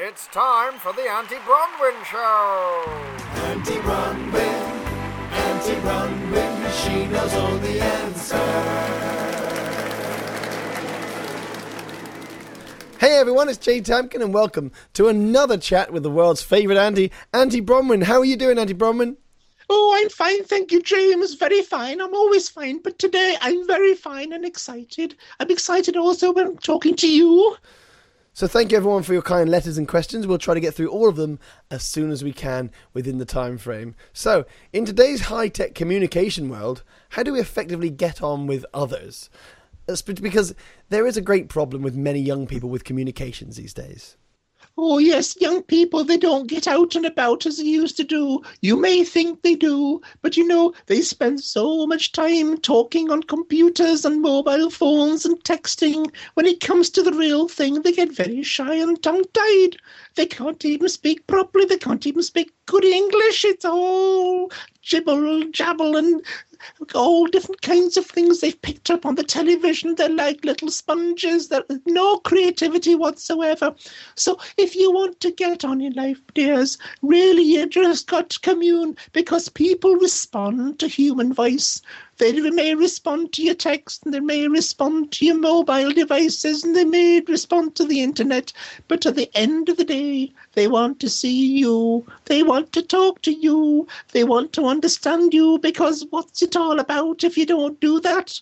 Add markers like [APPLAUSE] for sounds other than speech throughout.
It's time for the Auntie Bronwyn Show. Auntie Bronwyn, Auntie Bronwyn, she knows all the answers. Hey everyone, it's Jay Tamkin and welcome to another chat with the world's favourite auntie, Auntie Bronwyn. How are you doing, Auntie Bronwyn? Oh, I'm fine, thank you, James. Very fine. I'm always fine, but today I'm very fine and excited. I'm excited also when I'm talking to you. So thank you everyone for your kind letters and questions. We'll try to get through all of them as soon as we can within the time frame. So, in today's high-tech communication world, how do we effectively get on with others? Because there is a great problem with many young people with communications these days. Oh, yes, young people, they don't get out and about as they used to do. You may think they do, but you know, they spend so much time talking on computers and mobile phones and texting. When it comes to the real thing, they get very shy and tongue tied. They can't even speak properly, they can't even speak good English. It's all jibble jabble and all different kinds of things they've picked up on the television. They're like little sponges. There's no creativity whatsoever. So if you want to get on in life, dears, really you just got to commune because people respond to human voice. They may respond to your text and they may respond to your mobile devices and they may respond to the internet. But at the end of the day, they want to see you. They want to talk to you. They want to understand you because what's it all about if you don't do that?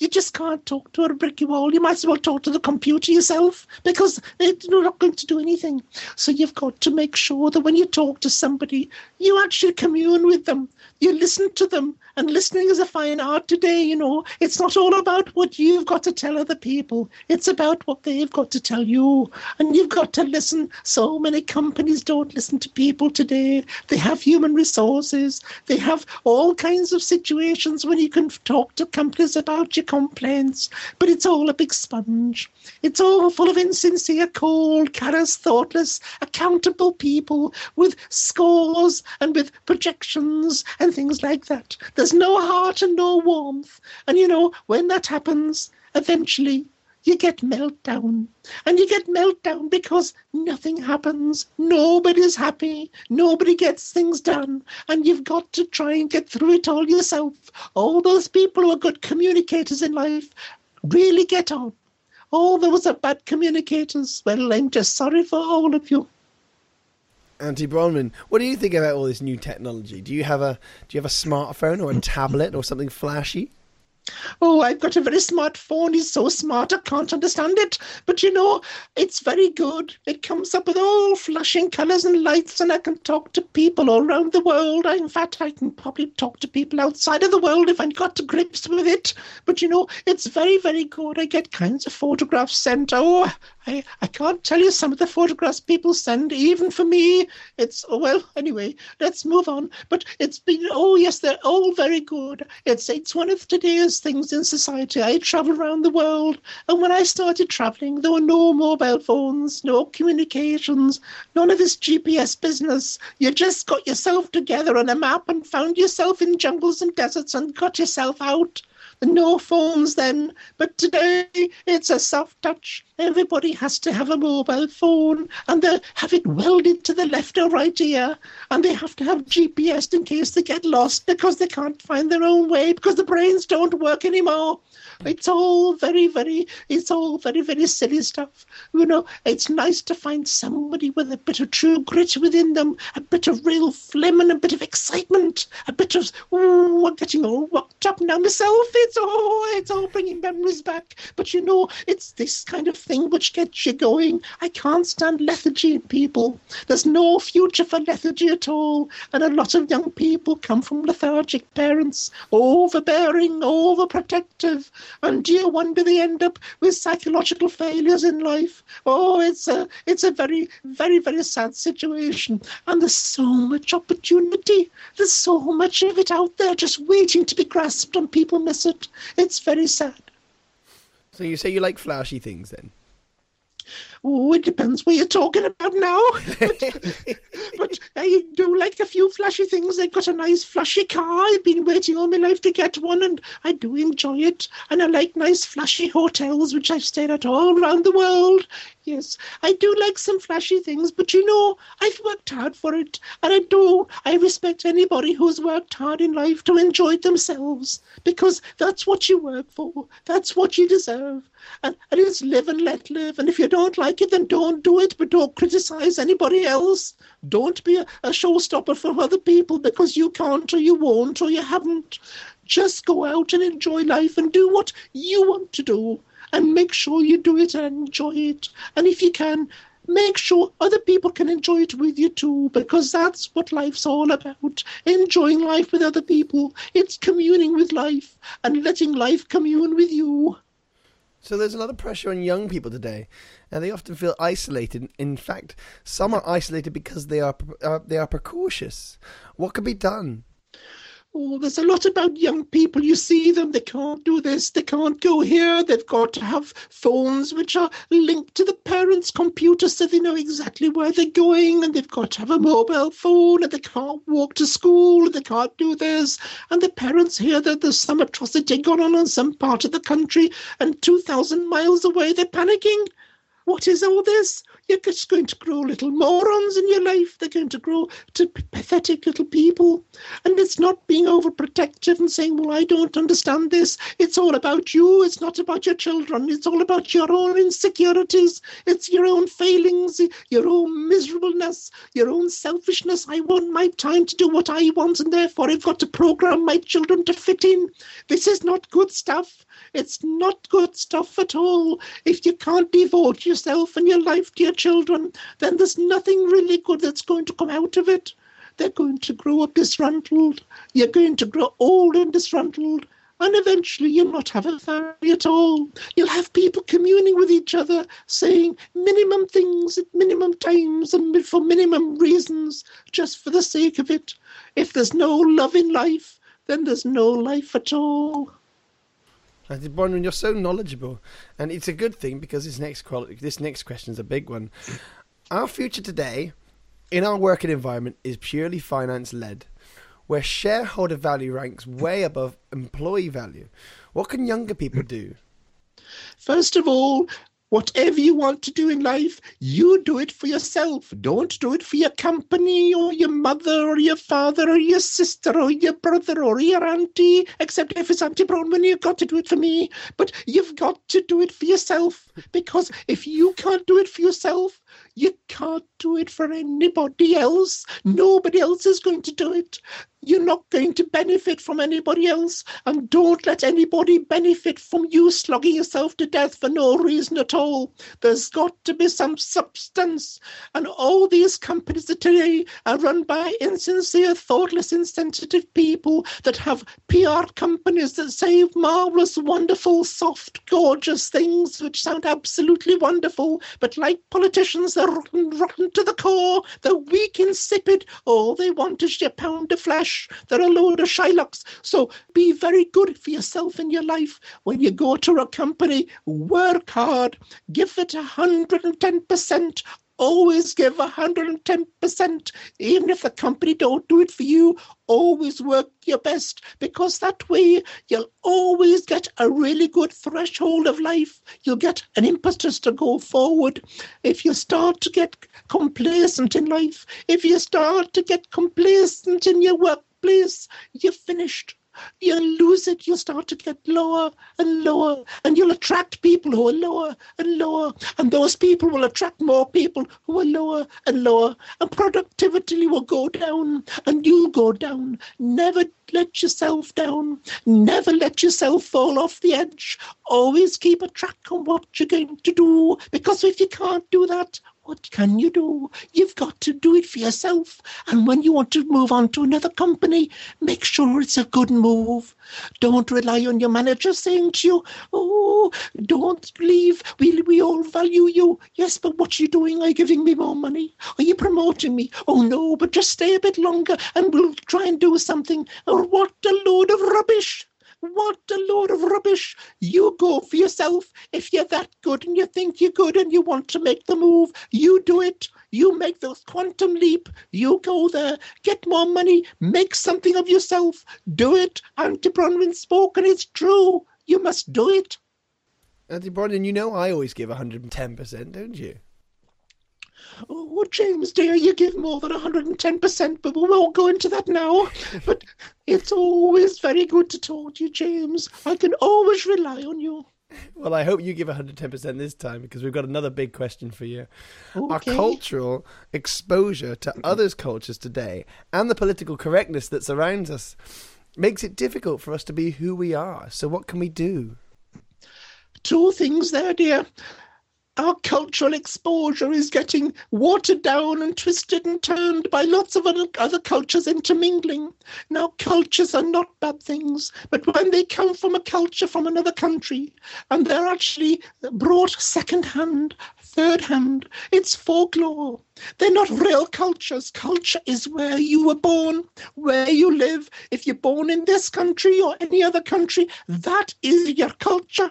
You just can't talk to a bricky wall. You might as well talk to the computer yourself because they're not going to do anything. So you've got to make sure that when you talk to somebody, you actually commune with them. You listen to them. And listening is a fine art today, you know. It's not all about what you've got to tell other people. It's about what they've got to tell you. And you've got to listen. So many companies don't listen to people today. They have human resources. They have all kinds of situations when you can talk to companies about your complaints. But it's all a big sponge. It's all full of insincere, cold, callous, thoughtless, accountable people with scores and with projections and things like that. There's no heart and no warmth. And you know, when that happens, eventually you get meltdown. And you get meltdown because nothing happens. Nobody's happy. Nobody gets things done. And you've got to try and get through it all yourself. All those people who are good communicators in life really get on. All those are bad communicators. Well, I'm just sorry for all of you. Auntie Bronwyn, what do you think about all this new technology? Do you have a do you have a smartphone or a tablet or something flashy? Oh, I've got a very smart phone. It's so smart I can't understand it. But you know, it's very good. It comes up with all flashing colours and lights, and I can talk to people all around the world. In fact, I can probably talk to people outside of the world if I got to grips with it. But you know, it's very, very good. I get kinds of photographs sent. Oh, I, I can't tell you some of the photographs people send, even for me. It's, oh, well, anyway, let's move on. But it's been, oh, yes, they're all very good. It's, it's one of today's things in society. I travel around the world, and when I started traveling, there were no mobile phones, no communications, none of this GPS business. You just got yourself together on a map and found yourself in jungles and deserts and got yourself out no phones then, but today it's a soft touch. Everybody has to have a mobile phone and they have it welded to the left or right ear and they have to have GPS in case they get lost because they can't find their own way because the brains don't work anymore. It's all very, very, it's all very, very silly stuff. You know, it's nice to find somebody with a bit of true grit within them, a bit of real phlegm and a bit of excitement, a bit of, oh, I'm getting all worked up now myself. It's all, it's all bringing memories back. But you know, it's this kind of thing which gets you going. I can't stand lethargy in people. There's no future for lethargy at all. And a lot of young people come from lethargic parents, overbearing, overprotective and do you wonder they end up with psychological failures in life? Oh, it's a it's a very very very sad situation, and there's so much opportunity. There's so much of it out there, just waiting to be grasped, and people miss it. It's very sad. So you say you like flashy things then? Oh, it depends what you're talking about now. [LAUGHS] but, but I do like a few flashy things. I've got a nice flashy car. I've been waiting all my life to get one, and I do enjoy it. And I like nice flashy hotels, which I've stayed at all around the world. Yes, I do like some flashy things, but you know, I've worked hard for it, and I do. I respect anybody who's worked hard in life to enjoy themselves, because that's what you work for. That's what you deserve. And, and it's live and let live. And if you don't like it, then don't do it, but don't criticize anybody else. Don't be a, a showstopper for other people because you can't or you won't or you haven't. Just go out and enjoy life and do what you want to do and make sure you do it and enjoy it. And if you can, make sure other people can enjoy it with you too, because that's what life's all about. Enjoying life with other people. It's communing with life and letting life commune with you. So there's a lot of pressure on young people today, and they often feel isolated. In fact, some are isolated because they are uh, they are precautious. What could be done? Oh, there's a lot about young people. You see them, they can't do this, they can't go here. They've got to have phones which are linked to the parents' computer so they know exactly where they're going. And they've got to have a mobile phone and they can't walk to school and they can't do this. And the parents hear that there's some atrocity going on in some part of the country and 2,000 miles away they're panicking. What is all this? You're just going to grow little morons in your life. They're going to grow to pathetic little people. And it's not being overprotective and saying, well, I don't understand this. It's all about you. It's not about your children. It's all about your own insecurities. It's your own failings, your own miserableness, your own selfishness. I want my time to do what I want, and therefore I've got to program my children to fit in. This is not good stuff. It's not good stuff at all. If you can't devote yourself and your life to your children, then there's nothing really good that's going to come out of it. They're going to grow up disgruntled. You're going to grow old and disgruntled. And eventually you'll not have a family at all. You'll have people communing with each other, saying minimum things at minimum times and for minimum reasons, just for the sake of it. If there's no love in life, then there's no life at all. Did Bronwyn, you're so knowledgeable, and it's a good thing because this next quality, this next question is a big one. Our future today, in our working environment, is purely finance led, where shareholder value ranks way above employee value. What can younger people do? First of all, whatever you want to do in life, you do it for yourself. Don't do it for your company or your mother or your father or your sister or your brother or your auntie, except if it's Auntie Bronwyn, you've got to do it for me. But you've got to do it for yourself because if you can't do it for yourself, you can't do it for anybody else. Nobody else is going to do it. You're not going to benefit from anybody else, and don't let anybody benefit from you slogging yourself to death for no reason at all. There's got to be some substance, and all these companies today are run by insincere, thoughtless, insensitive people that have PR companies that say marvelous, wonderful, soft, gorgeous things which sound absolutely wonderful, but like politicians, they're rotten, rotten to the core. They're weak, insipid. All they want is your pound of flesh. They're a load of Shylocks. So be very good for yourself in your life. When you go to a company, work hard, give it a hundred and ten percent. Always give a hundred and ten percent, even if the company don't do it for you. Always work your best because that way you'll always get a really good threshold of life. You'll get an impetus to go forward. If you start to get complacent in life, if you start to get complacent in your workplace, you're finished. You'll lose it. You'll start to get lower and lower, and you'll attract people who are lower and lower, and those people will attract more people who are lower and lower, and productivity will go down, and you'll go down. Never let yourself down. Never let yourself fall off the edge. Always keep a track on what you're going to do, because if you can't do that, what can you do? You've got to do it for yourself. And when you want to move on to another company, make sure it's a good move. Don't rely on your manager saying to you, Oh, don't leave. We, we all value you. Yes, but what are you doing? Are you giving me more money? Are you promoting me? Oh, no, but just stay a bit longer and we'll try and do something. Or what a load of rubbish. What a load of rubbish. You go for yourself. If you're that good and you think you're good and you want to make the move, you do it. You make the quantum leap. You go there, get more money, make something of yourself. Do it. Auntie Bronwyn spoke and it's true. You must do it. Auntie Bronwyn, you know I always give 110%, don't you? Oh, James, dear, you give more than 110%, but we won't go into that now. but it's always very good to talk to you, James. I can always rely on you. Well, I hope you give 110% this time because we've got another big question for you. Our cultural exposure to others' cultures today and the political correctness that surrounds us makes it difficult for us to be who we are. So, what can we do? Two things there, dear. Our cultural exposure is getting watered down and twisted and turned by lots of other, cultures intermingling. Now, cultures are not bad things, but when they come from a culture from another country and they're actually brought second hand, third hand, it's folklore. They're not real cultures. Culture is where you were born, where you live. If you're born in this country or any other country, that is your culture.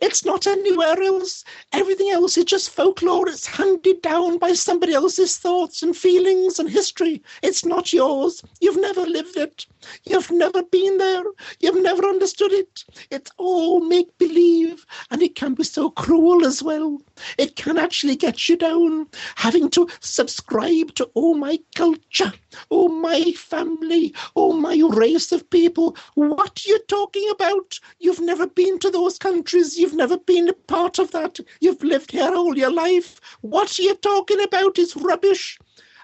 It's not anywhere else. Everything else is just folklore. It's handed down by somebody else's thoughts and feelings and history. It's not yours. You've never lived it. You've never been there. You've never understood it. It's all make believe, and it can be so cruel as well. It can actually get you down, having to subscribe to oh my culture, oh my family, oh my race of people. What you talking about? You've never been to those countries. You've never been a part of that. You've lived here all your life. What you talking about is rubbish.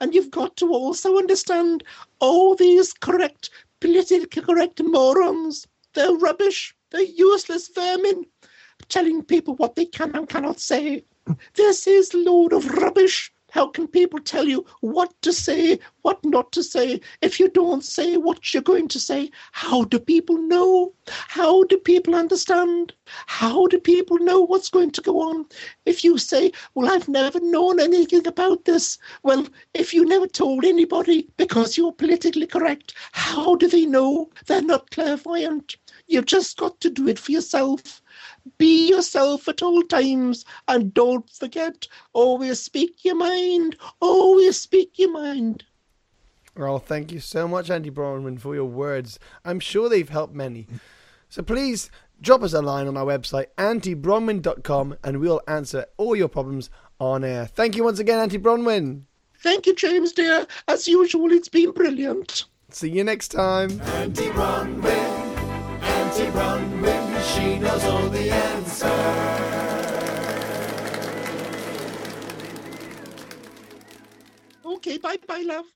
And you've got to also understand all these correct, politically correct morons. They're rubbish. They're useless vermin telling people what they can and cannot say. This is load of rubbish. How can people tell you what to say, what not to say, if you don't say what you're going to say? How do people know? How do people understand? How do people know what's going to go on? If you say, Well, I've never known anything about this, well, if you never told anybody because you're politically correct, how do they know? They're not clairvoyant. You've just got to do it for yourself. Be yourself at all times and don't forget, always speak your mind. Always speak your mind. Well, thank you so much, Auntie Bronwyn, for your words. I'm sure they've helped many. So please drop us a line on our website, auntiebronwyn.com, and we'll answer all your problems on air. Thank you once again, Auntie Bronwyn. Thank you, James, dear. As usual, it's been brilliant. See you next time. Auntie Bronwyn, Auntie Bronwyn, she knows all the answers. Okay, bye bye, love.